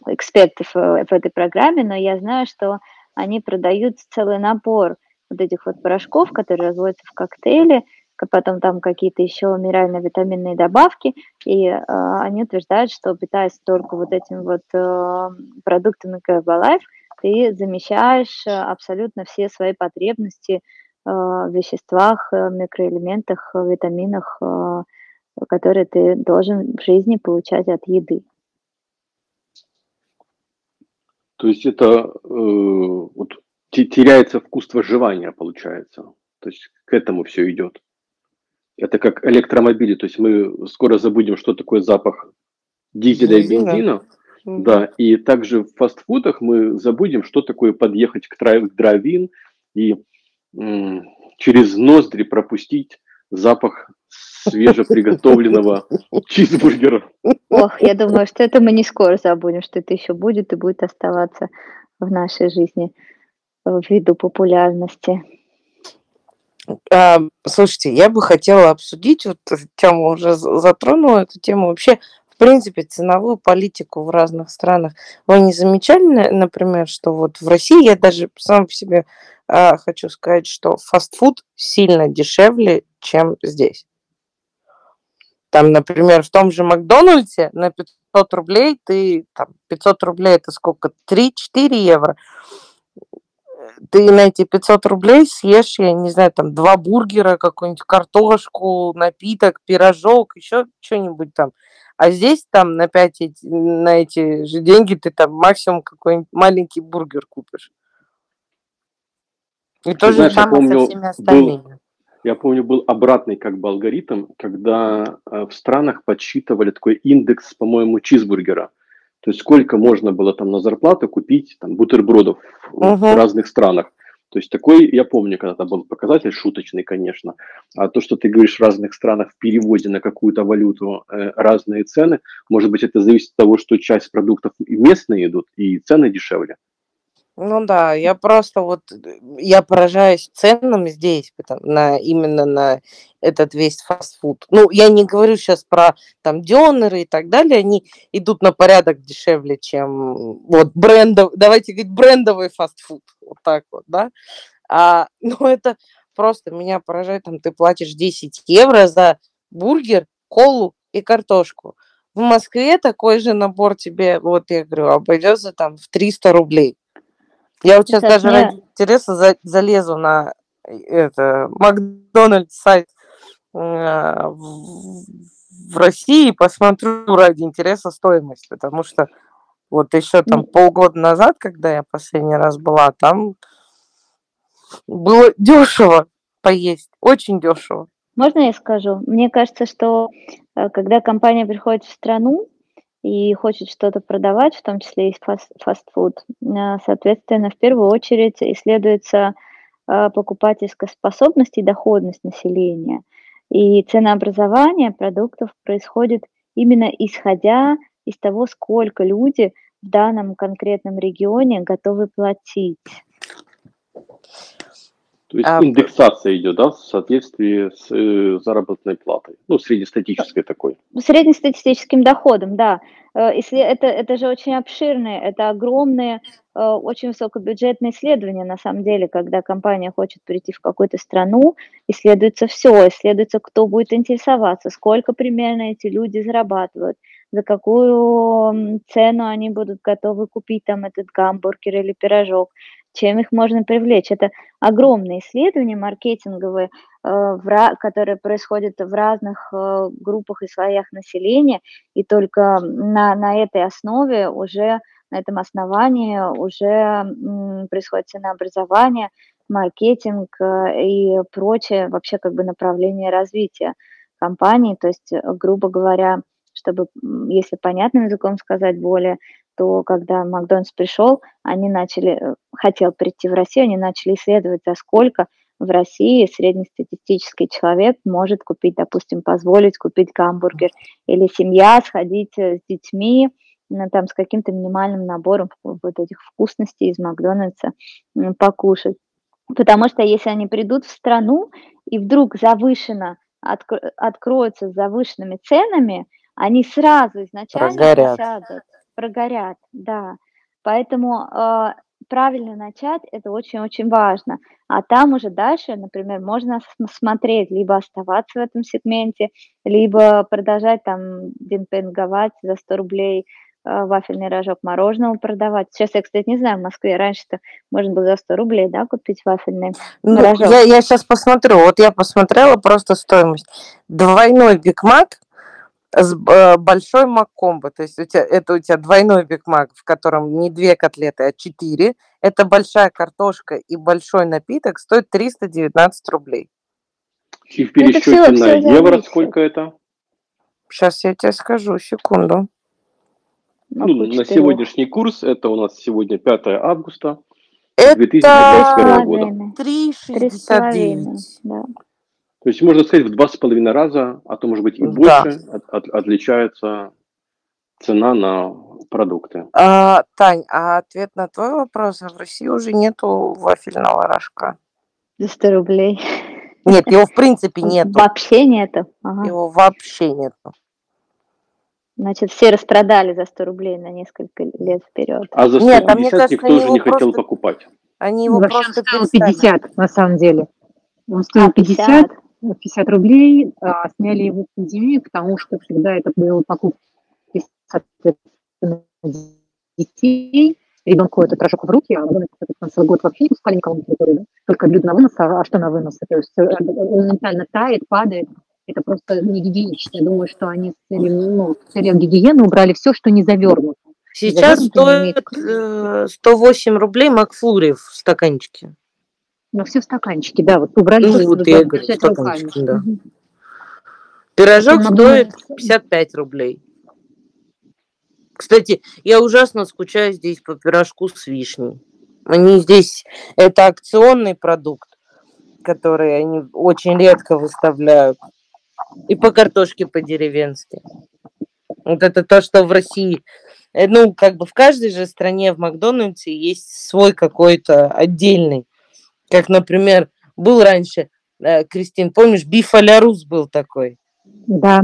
эксперт в, в этой программе, но я знаю, что они продают целый набор вот этих вот порошков, которые разводятся в коктейле, потом там какие-то еще минерально-витаминные добавки, и э, они утверждают, что питаясь только вот этими вот э, продуктами Herbalife, ты замещаешь э, абсолютно все свои потребности э, веществах, э, микроэлементах, витаминах, э, которые ты должен в жизни получать от еды. То есть это э, вот, те- теряется вкус выживания, получается. То есть к этому все идет. Это как электромобили. То есть мы скоро забудем, что такое запах дизеля и Бензина. Да, и также в фастфудах мы забудем, что такое подъехать к drive- к drive-in и м, через ноздри пропустить запах свежеприготовленного чизбургера. Ох, я думаю, что это мы не скоро забудем, что это еще будет и будет оставаться в нашей жизни ввиду популярности. А, слушайте, я бы хотела обсудить, вот эту тему уже затронула эту тему, вообще, в принципе, ценовую политику в разных странах. Вы не замечали, на- например, что вот в России, я даже сам по себе а, хочу сказать, что фастфуд сильно дешевле, чем здесь. Там, например, в том же Макдональдсе на 500 рублей ты, там, 500 рублей это сколько? 3-4 евро ты на эти 500 рублей съешь, я не знаю, там, два бургера, какую-нибудь картошку, напиток, пирожок, еще что-нибудь там. А здесь там на, 5 эти, на эти же деньги ты там максимум какой-нибудь маленький бургер купишь. И то же знаешь, я самое помню, со всеми был- остальными. Я помню, был обратный как бы алгоритм, когда э, в странах подсчитывали такой индекс, по-моему, чизбургера. То есть сколько можно было там на зарплату купить там, бутербродов в- в разных странах. То есть такой, я помню, когда-то был показатель шуточный, конечно. А то, что ты говоришь в разных странах в переводе на какую-то валюту э, разные цены, может быть, это зависит от того, что часть продуктов местные идут, и цены дешевле. Ну да, я просто вот, я поражаюсь ценам здесь, потом- на, именно на этот весь фастфуд. Ну, я не говорю сейчас про там дёнеры и так далее, они идут на порядок дешевле, чем вот брендов, давайте говорить, брендовый фастфуд, вот так вот, да. А, ну, это просто меня поражает, там ты платишь 10 евро за бургер, колу и картошку. В Москве такой же набор тебе, вот я говорю, обойдется там в 300 рублей. Я вот сейчас даже ради интереса за- залезу на э, это Макдональдс сайт э, в, в России и посмотрю ради интереса стоимость, потому что вот еще там полгода назад, когда я последний раз была, там было дешево поесть, очень дешево. Можно я скажу? Мне кажется, что э, когда компания приходит в страну и хочет что-то продавать, в том числе и фаст- фастфуд, э, соответственно, в первую очередь исследуется э, покупательская способность и доходность населения. И ценообразование продуктов происходит именно исходя из того, сколько люди в данном конкретном регионе готовы платить. То есть А, индексация идет, да, в соответствии с э, заработной платой, ну, среднестатической такой. Среднестатистическим доходом, да. Э, Если это, это же очень обширные, это огромные, э, очень высокобюджетные исследования, на самом деле, когда компания хочет прийти в какую-то страну, исследуется все, исследуется, кто будет интересоваться, сколько примерно эти люди зарабатывают, за какую цену они будут готовы купить там этот гамбургер или пирожок, чем их можно привлечь. Это огромные исследования маркетинговые, э, которые происходят в разных э, группах и слоях населения, и только на, на этой основе уже, на этом основании уже происходит ценообразование, маркетинг э, и прочее вообще как бы направление развития компании. То есть, грубо говоря, чтобы, если понятным языком сказать более, то когда Макдональдс пришел, они начали, э, хотел прийти в Россию, они начали исследовать, за сколько в России среднестатистический человек может купить, допустим, позволить купить гамбургер, или семья сходить э, с детьми, ну, там, с каким-то минимальным набором вот этих вкусностей из Макдональдса покушать. Потому что если они придут в страну и вдруг завышенно откро- откроются с завышенными ценами, они сразу изначально Прогорят. осядут, прогорят, да. Поэтому э, правильно начать это очень-очень важно. А там уже дальше, например, можно см- смотреть, либо оставаться в этом сегменте, либо продолжать там демпинговать за 100 рублей э, вафельный рожок мороженого продавать. Сейчас я, кстати, не знаю, в Москве раньше-то можно было за 100 рублей, да, купить вафельный. Ну, Рожок. я, я сейчас посмотрю. Вот я посмотрела просто стоимость. Двойной Биг Мак с э, большой Маккомбо. То есть у тебя, это у тебя двойной Биг Мак, в котором не две котлеты, а четыре. Это большая картошка и большой напиток стоит 319 рублей. И в Ну, это пересчете на всё евро зависит. сколько это? Сейчас я тебе скажу, секунду. Ну, на сегодняшний курс, это у нас сегодня 5 августа Это 2021 года. половиной. Три с 3,69. половиной, да. То есть, можно сказать, в два с половиной раза, а то, может быть, и Да. больше от- от- отличается цена на продукты. А, Тань, а ответ на твой вопрос, а в России уже нету вафельного рожка. За 100 рублей. Нет, его в принципе нету. Вообще нету. Ага. Его вообще нету. Значит, все распродали за 100 рублей на несколько лет вперед. А за Нет, а мне 150 кажется, никто же не хотел просто- покупать. Они его Вообще он просто стоил перестали. 50, на самом деле. Он стоил А, 50, 50 рублей, а, сняли его в пандемию, потому что всегда это было покупки, соответственно, детей. Ребенку этот рожок в руки, а ребенок, соответственно, целый год вообще не пускали никого на территорию, да? только блюдо на вынос, а, а что на вынос? То есть э, он моментально тает, падает. Это просто не гигиенично. Я думаю, что они с целью, ну, с целью гигиены убрали все, что не завернуто. Сейчас Завернутый не стоит э, 108 рублей Макфлури в стаканчике. Но все в стаканчике, да, вот убрали Ну, вот и стаканчики, руками. да. Мгм. Пирожок Это стоит Макдональдс. 55 рублей. Кстати, я ужасно скучаю здесь по пирожку с вишней. Они здесь, это акционный продукт, который они очень редко выставляют. И по картошке по-деревенски. Вот это то, что в России. э, Ну, как бы в каждой же стране в Макдональдсе есть свой какой-то отдельный. Как, например, был раньше, э, Кристин, помнишь, биф а рус был такой. Да.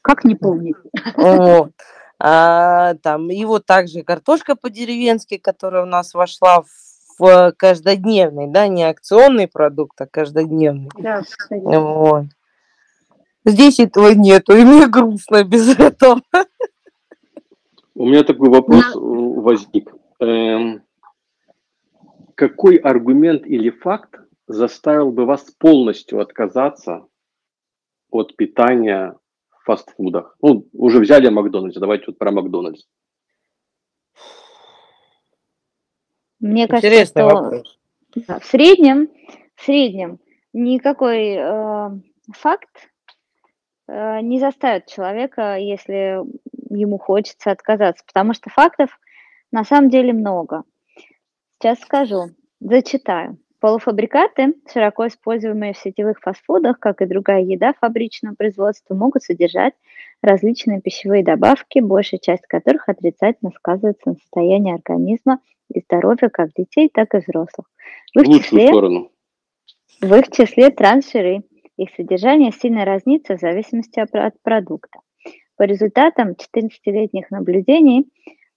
Как не помнить? Вот. А, там, и вот также картошка по-деревенски, которая у нас вошла в каждодневный, да, не акционный продукт, а каждодневный. Да. Вот. Здесь этого нету, и мне грустно без этого. У меня такой вопрос э, возник. Эм, какой аргумент или факт заставил бы вас полностью отказаться от питания фастфудах? Ну, уже взяли Макдональдс, давайте вот про Макдональдс. Мне кажется, что вопрос. в среднем, в среднем никакой э, факт э, не заставит человека, если ему хочется отказаться, потому что фактов на самом деле много. Сейчас скажу, зачитаю. Полуфабрикаты, широко используемые в сетевых фастфудах, как и другая еда фабричного производства, могут содержать различные пищевые добавки, большая часть которых отрицательно сказывается на состоянии организма и здоровья как детей, так и взрослых. В их, числе, сторону. в их числе трансжиры. Их содержание сильно разнится в зависимости от продукта. По результатам 14-летних наблюдений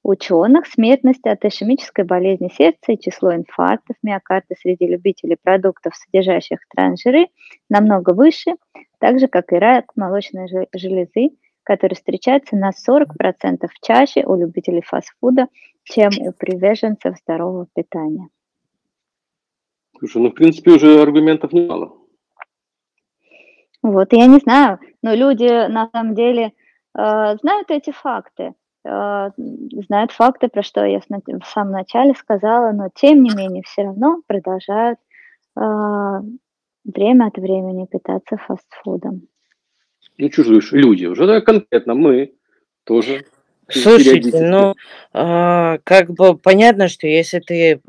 ученых смертность от ишемической болезни сердца и число инфарктов миокарда среди любителей продуктов, содержащих трансжиры, намного выше, так же, как и рак молочной железы, который встречается на 40% чаще у любителей фастфуда, чем у приверженцев здорового питания. Слушай, ну, в принципе, уже аргументов немало. Вот, я не знаю, но люди на самом деле э, знают эти факты. Э, знают факты, про что я в самом начале сказала, но тем не менее все равно продолжают э, время от времени питаться фастфудом. Ну, чужие люди, уже да, конкретно мы тоже. Слушайте, ну, э, как бы понятно, что если ты,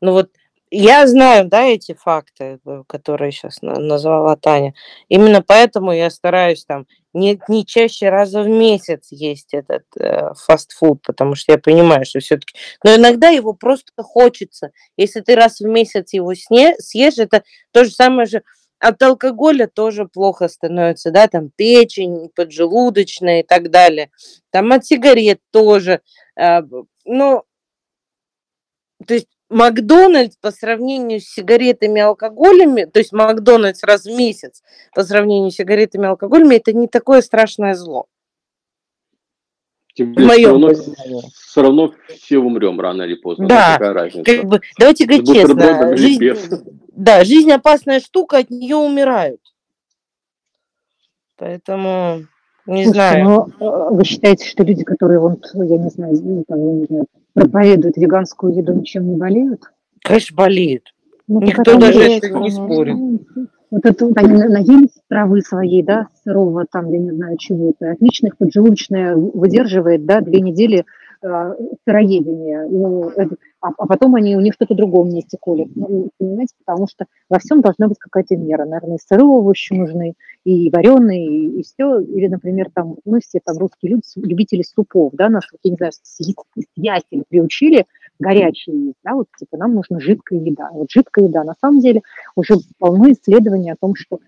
ну вот я знаю, да, эти факты, э, которые сейчас назвала Таня. Именно поэтому я стараюсь там не, не чаще раза в месяц есть этот э, фастфуд, потому что я понимаю, что все-таки... Но иногда его просто хочется. Если ты раз в месяц его сне, съешь, это то же самое же... От алкоголя тоже плохо становится, да, там печень, поджелудочная и так далее. Там от сигарет тоже. Э, ну, то есть Макдональдс по сравнению с сигаретами и алкоголями, то есть Макдональдс раз в месяц по сравнению с сигаретами и алкоголями, это не такое страшное зло. Тем более, все, равно, все равно все умрем рано или поздно. Да, как бы, давайте говорить честно, жизнь, да, жизнь опасная штука, от нее умирают. Поэтому не Слушайте, знаю. Но э, вы считаете, что люди, которые вот, я не знаю, ну, там, я не знаю, проповедуют веганскую еду, ничем не болеют? Конечно, болеют. Ну, Никто даже это не спорит. Вот это вот они наелись травы своей, да, сырого там, я не знаю, чего-то. Отлично их поджелудочная выдерживает, да, две недели э, сыроедения. Ну, это, а, а потом они, у них что-то в другом месте колят. Ну, понимаете, потому что во всем должна быть какая-то мера. Наверное, и сырые овощи нужны, и вареные, и, и все. Или, например, там, мы все там русские люди, любители супов, да, нас, я не знаю, с, приучили горячие есть, да, вот типа нам нужна жидкая еда. Вот жидкая еда, на самом деле, уже полно исследований о том, что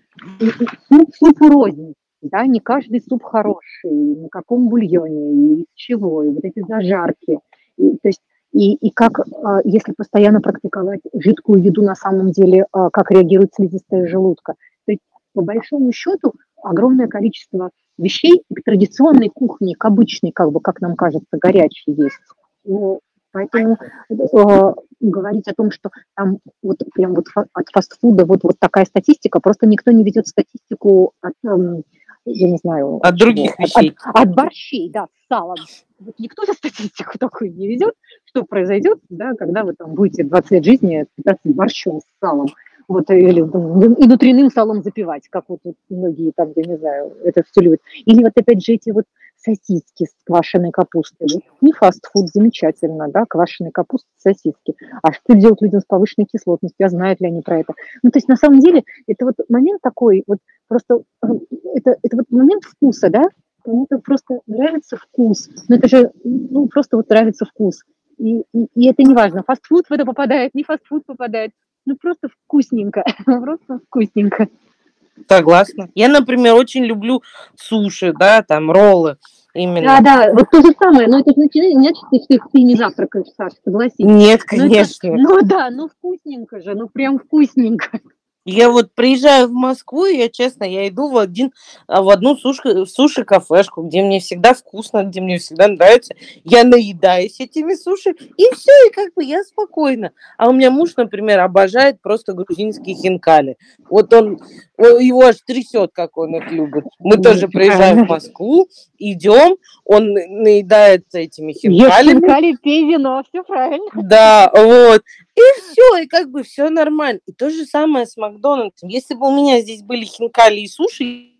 суп, супу рознь, да, не каждый суп хороший, на каком бульоне, и из чего, и вот эти зажарки. И, то есть и, и как, а, если постоянно практиковать жидкую еду на самом деле, а, как реагирует слизистая желудка. То есть, по большому счету, огромное количество вещей к традиционной кухне, к обычной, как бы, как нам кажется, горячей есть. Но, поэтому э, говорить о том, что там вот прям вот от фастфуда вот, вот такая статистика, просто никто не ведет статистику от э, я не знаю... От других вещей. От, от борщей, да, с салом. Вот никто за статистику такую не ведет, что произойдет, да, когда вы там будете 20 лет жизни питаться борщом с салом. Вот, или и внутренним салом запивать, как вот, вот многие там, я не знаю, это все любят. Или вот опять же эти вот сосиски с квашеной капустой. Не фастфуд, замечательно, да, квашеная капуста, сосиски. А что делать людям с повышенной кислотностью? А знают ли они про это? Ну, то есть, на самом деле, это вот момент такой, вот просто, э, это, это вот момент вкуса, да, кому-то просто нравится вкус. Но это же, ну, просто вот нравится вкус. И, и, и это не важно, фастфуд в это попадает, не фастфуд попадает. Ну, просто вкусненько, просто вкусненько. Согласна. Я, например, очень люблю суши, да, там роллы. Именно. Да, да, вот то же самое, но это значит, значит ты, ты не завтракаешь, Саша, согласись. Нет, конечно. Ну, это, ну да, ну вкусненько же, ну прям вкусненько. Я вот приезжаю в Москву, и я честно, я иду в один, а, в одну суши, суши кафешку, где мне всегда вкусно, где мне всегда нравится. Я наедаюсь этими суши, и все, и как бы я спокойно. А у меня муж, например, обожает просто грузинские хинкали. Вот он, его аж трясет, как он их любит. Мы тоже приезжаем в Москву, идем, он наедается этими хинкалями. Ешь хинкали, пей вино, все правильно. Да, вот. И все, и как бы все нормально. И то же самое с Макдональдсом. Если бы у меня здесь были хинкали и суши,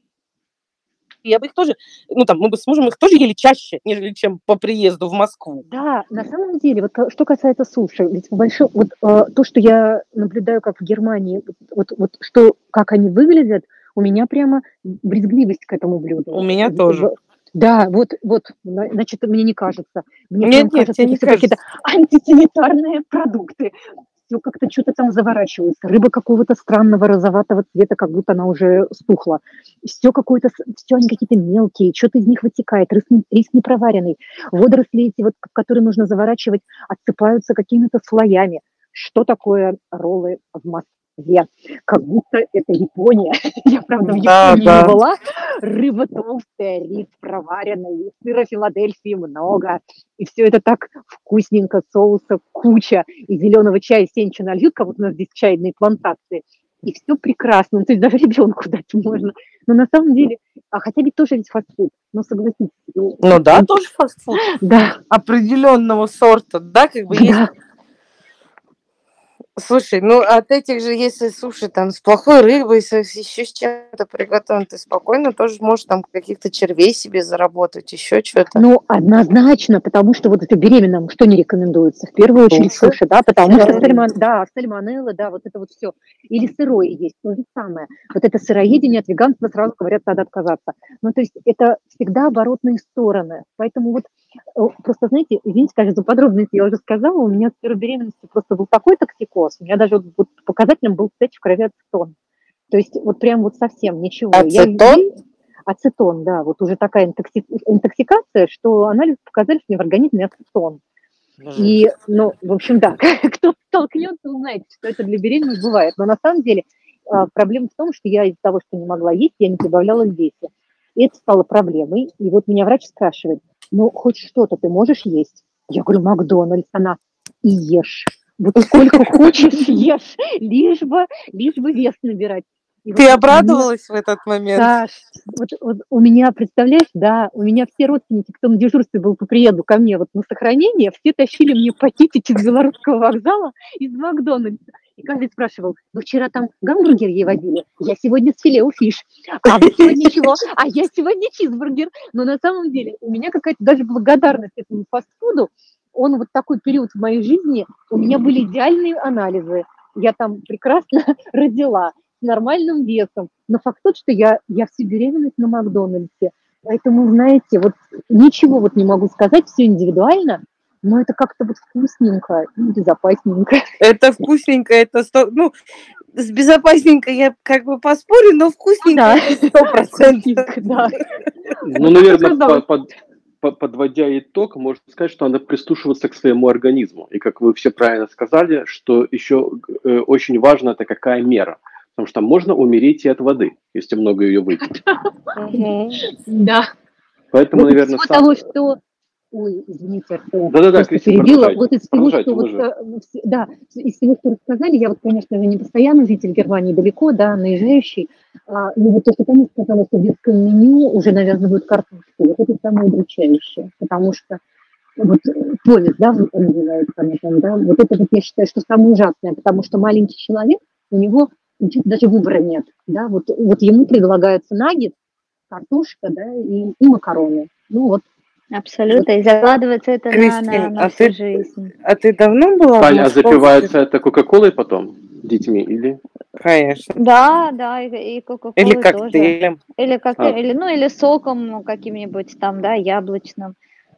я бы их тоже, ну там, мы бы с мужем их тоже ели чаще, нежели чем по приезду в Москву. Да, на самом деле, вот э, что касается суши, ведь большой, вот э, то, что я наблюдаю, как в Германии, вот, вот что, как они выглядят, у меня прямо брезгливость к этому блюду. У меня тоже. Да, вот, вот, значит, мне не кажется. Мне нет, нет, кажется, не какие-то антисанитарные продукты. Все как-то что-то там заворачивается. Рыба какого-то странного розоватого цвета, как будто она уже стухла. Все какое-то, все они какие-то мелкие, что-то из них вытекает, рис, рис непроваренный. Водоросли эти, вот, которые нужно заворачивать, отсыпаются какими-то слоями. Что такое роллы в Москве? Я как будто это Япония. Я, правда, в Японии да, да. не была. Рыба толстая, рис проваренный, сыра Филадельфии много. И все это так вкусненько, соуса куча. И зеленого чая сенча нальют, как вот у нас здесь чайные плантации. И все прекрасно. Ну, то есть даже ребенку дать можно. Но на самом деле, а хотя бы тоже ведь фастфуд. Ну, согласитесь. Ну, ну да, тоже фастфуд. Да. Определенного сорта, да, как бы да. есть Слушай, ну от этих же, если суши там с плохой рыбой, с, еще с чем-то приготовлен, ты спокойно тоже можешь там каких-то червей себе заработать, еще что-то. Ну, однозначно, потому что вот это беременным что не рекомендуется? В первую очередь суши, суши да, потому что сальмон, да, сальмонелла, да, вот это вот все. Или сырой есть, то же самое. Вот это сыроедение от веганства сразу говорят, надо отказаться. Ну, то есть это всегда оборотные стороны. Поэтому вот просто, знаете, извините, конечно, за подробности я уже сказала, у меня с первой беременности просто был такой токсикоз, у меня даже вот, вот показателем был, кстати, в крови ацетон. То есть вот прям вот совсем ничего. Ацетон? Я, ацетон, да, вот уже такая интокси, интоксикация, что анализ показали, что у меня в организме ацетон. И, ну, в общем, да, кто столкнется, узнаете, что это для беременных бывает. Но на самом деле а, проблема в том, что я из-за того, что не могла есть, я не прибавляла в весе. И это стало проблемой. И вот меня врач спрашивает, ну, хоть что-то ты можешь есть? Я говорю, Макдональдс, она, и ешь. Вот сколько хочешь, ешь, лишь бы, лишь бы вес набирать. И Ты вот обрадовалась меня, в этот момент? Да, вот, вот у меня, представляешь, да, у меня все родственники, кто на дежурстве был по приезду ко мне вот на сохранение, все тащили мне пакетики из белорусского вокзала из Макдональдса. И каждый спрашивал, вы вчера там гамбургер ей водили? Я сегодня с филе фиш. А вы сегодня чего? А я сегодня чизбургер. Но на самом деле у меня какая-то даже благодарность этому фастфуду. Он вот такой период в моей жизни, у меня были идеальные анализы. Я там прекрасно родила, с нормальным весом. Но факт тот, что я, я всю беременность на Макдональдсе. Поэтому, знаете, вот ничего вот не могу сказать, все индивидуально. Но это как-то вот вкусненько и безопасненько. Это вкусненько, это сто... ну, с безопасненько я как бы поспорю, но вкусненько сто процентов. Да. Ну, наверное, под, подводя итог, можно сказать, что надо прислушиваться к своему организму. И как вы все правильно сказали, что еще э, очень важно, это какая мера. Потому что можно умереть и от воды, если много ее выпить. Да. Поэтому, наверное, того, что Ой, извините, что да, да, да, перебила. Вот из всего, что вот, э, да, из всего, что рассказали, я вот, конечно же, не постоянно житель Германии далеко, да, наезжающий, а, но вот то, что Таня сказала, что в детском меню уже навязывают картошку, вот это самое удручающее, потому что вот повесть, да, называется да, вот это вот я считаю, что самое ужасное, потому что маленький человек, у него даже выбора нет, да, вот, вот ему предлагаются наггет, картошка, да, и, и макароны. Ну вот Абсолютно. И закладывается это Кристин, на, на, на а всю ты, жизнь. А ты давно была Таня, а запивается это Кока-Колой потом детьми или? Конечно. Да, да, и, и Кока-Колой Или коктейлем. Тоже. Или коктейль, а. или, ну, или соком каким-нибудь там, да, яблочным.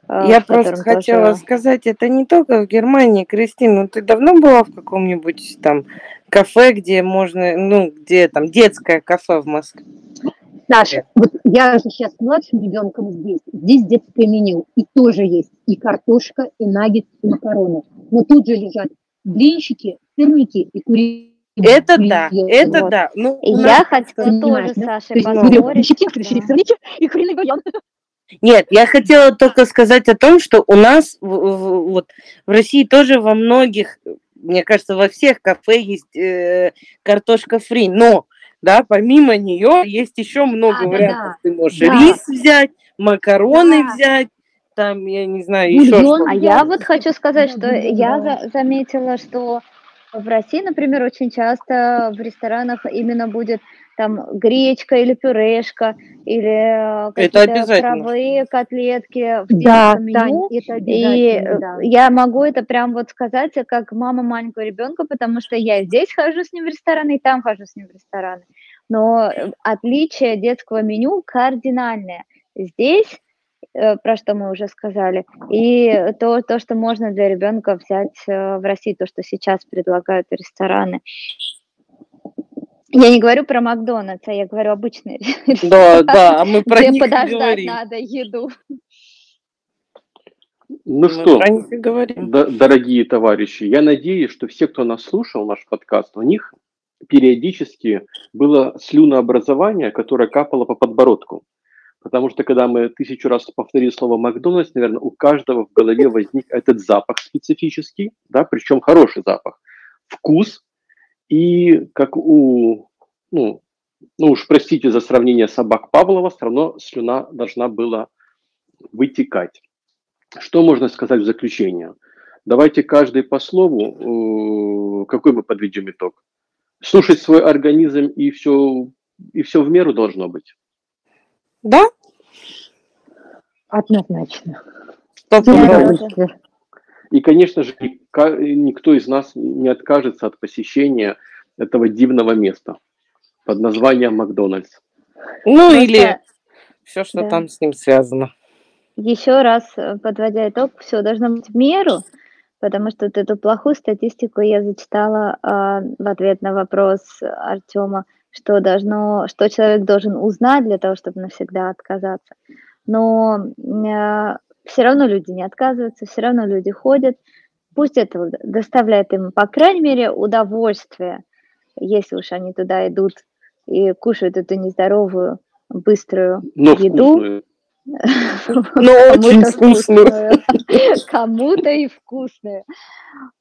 Э, Я просто хотела тоже... сказать, это не только в Германии, Кристина, ну ты давно была в каком-нибудь там кафе, где можно, ну, где там детское кафе в Москве? Саша, вот я же сейчас с младшим ребенком здесь, здесь детское меню, и тоже есть и картошка, и наггетс, и макароны. Но тут же лежат блинчики, сырники и куриные Это да, это Вот. да. Ну, Я нас хотела просто- тоже да? Сашей То есть поспорить. Да. и хрен баян. Нет, я хотела только сказать о том, что у нас в, в- вот в России тоже во многих, мне кажется, во всех кафе есть э, картошка фри, но да, помимо нее есть еще много А, вариантов. да. Ты можешь Да. рис взять, макароны Да. взять, там я не знаю еще Бульон. что. А я вот хочу сказать, что я за- заметила, что в России, например, очень часто в ресторанах именно будет там гречка или пюрешка, или э, какие-то паровые котлетки в Да, Тань, меню. это И э, да. я могу это прям вот сказать, э, как мама маленького ребенка, потому что я здесь хожу с ним в рестораны, и там хожу с ним в рестораны. Но отличие детского меню кардинальное. Здесь, про что мы уже сказали, и то, то, что можно для ребенка взять в России, то, что сейчас предлагают рестораны. Я не говорю про Макдональдс, а я говорю обычные Да, да, а мы про где них подождать говорим. надо еду. Ну Мы что, д- дорогие товарищи, я надеюсь, что все, кто нас слушал, наш подкаст, у них периодически было слюнообразование, которое капало по подбородку. Потому что когда мы тысячу раз повторили слово Макдональдс, наверное, у каждого в голове возник этот запах специфический, да, причем хороший запах, вкус, и как у, ну, ну уж простите за сравнение собак Павлова, все равно слюна должна была вытекать. Что можно сказать в заключение? Давайте каждый по слову, э, какой мы подведем итог? Слушать свой организм и все, и все в меру должно быть. Да? Однозначно. Сто Я процентов. тоже. Удовольствие. И, конечно же, никто из нас не откажется от посещения этого дивного места под названием Макдональдс. Ну Просто или все, что да. там с ним связано. Еще раз э, подводя итог, все должно быть в меру, потому что вот эту плохую статистику я зачитала а, в ответ на вопрос Артема, что должно, что человек должен узнать для того, чтобы навсегда отказаться. Но все равно люди не отказываются, все равно люди ходят. Пусть это доставляет им, по крайней мере, удовольствие, если уж они туда идут и кушают эту нездоровую, быструю Но еду. Но очень вкусную, кому-то и вкусную.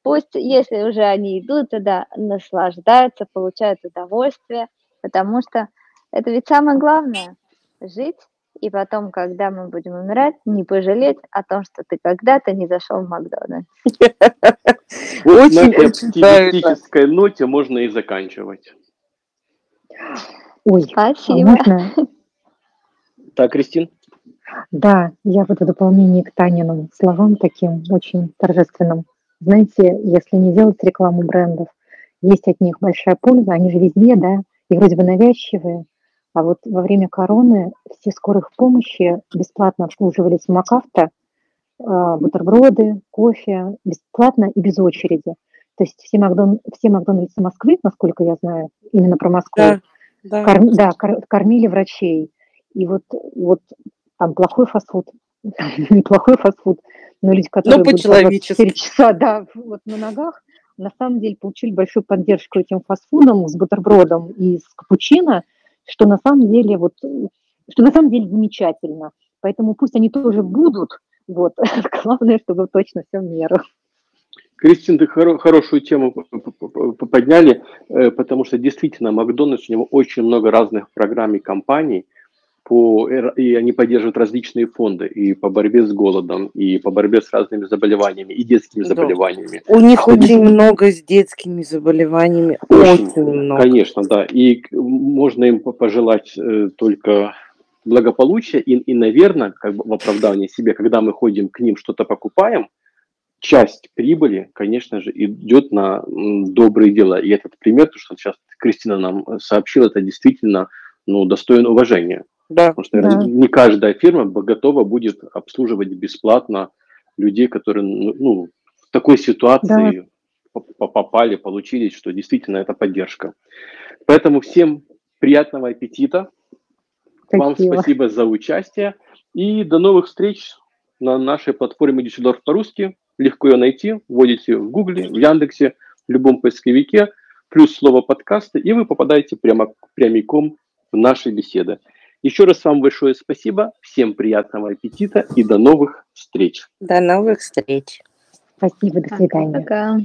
Пусть, если уже они идут туда, наслаждаются, получают удовольствие, потому что это ведь самое главное – жить, и потом, когда мы будем умирать, не пожалеть о том, что ты когда-то не зашел в Макдональдс. Вот на Очень, этой оптимистической ноте можно и заканчивать. Ой, Спасибо. можно? Так, Кристин? Да, я вот в дополнение к Таниным словам таким очень торжественным. Знаете, если не делать рекламу брендов, есть от них большая польза, они же везде, да, и вроде бы навязчивые. А вот во время короны все скорых помощи бесплатно обслуживались в МакАвто, а, бутерброды, кофе, бесплатно и без очереди. То есть все, Макдон... все Макдональдсы Москвы, насколько я знаю, именно про Москву, Да, да. Корм- да, кор- кормили врачей. И вот, вот там плохой фастфуд, неплохой фастфуд, но люди, которые Ну, будут по по-человечески. 24 часа да, вот на ногах, на самом деле получили большую поддержку этим фастфудом с бутербродом и с капучино, что на самом деле вот, что на самом деле замечательно. Поэтому пусть они тоже будут, вот. Главное, чтобы точно все в меру. Кристин, ты хоро- хорошую тему подняли, э, потому что действительно Макдональдс, у него очень много разных программ и компаний, по, и они поддерживают различные фонды и по борьбе с голодом, и по борьбе с разными заболеваниями, и детскими Да. заболеваниями. У них Что очень много с детскими заболеваниями. Очень, Очень много. Конечно, да. И можно им по- пожелать э, только благополучия и, и, наверное, как бы в оправдании себе, когда мы ходим к ним, что-то покупаем, часть прибыли, конечно же, идет на добрые дела. И этот пример, то, что сейчас Кристина нам э, сообщила, это действительно ну, достоин уважения. Да. Потому что наверное, Да. не каждая фирма готова будет обслуживать бесплатно людей, которые ну, ну, в такой ситуации по- попали, получились, что действительно это поддержка. Поэтому всем приятного аппетита. Вам Спасибо. спасибо за участие. И до новых встреч на нашей платформе Дюссельдорф по-русски. Легко ее найти. Вводите в Гугле, в Яндексе, в любом поисковике. плюс слово подкасты, и вы попадаете прямо прямиком в наши беседы. Еще раз вам большое спасибо, всем приятного аппетита и до новых встреч. До новых встреч. Спасибо, до свидания. Пока.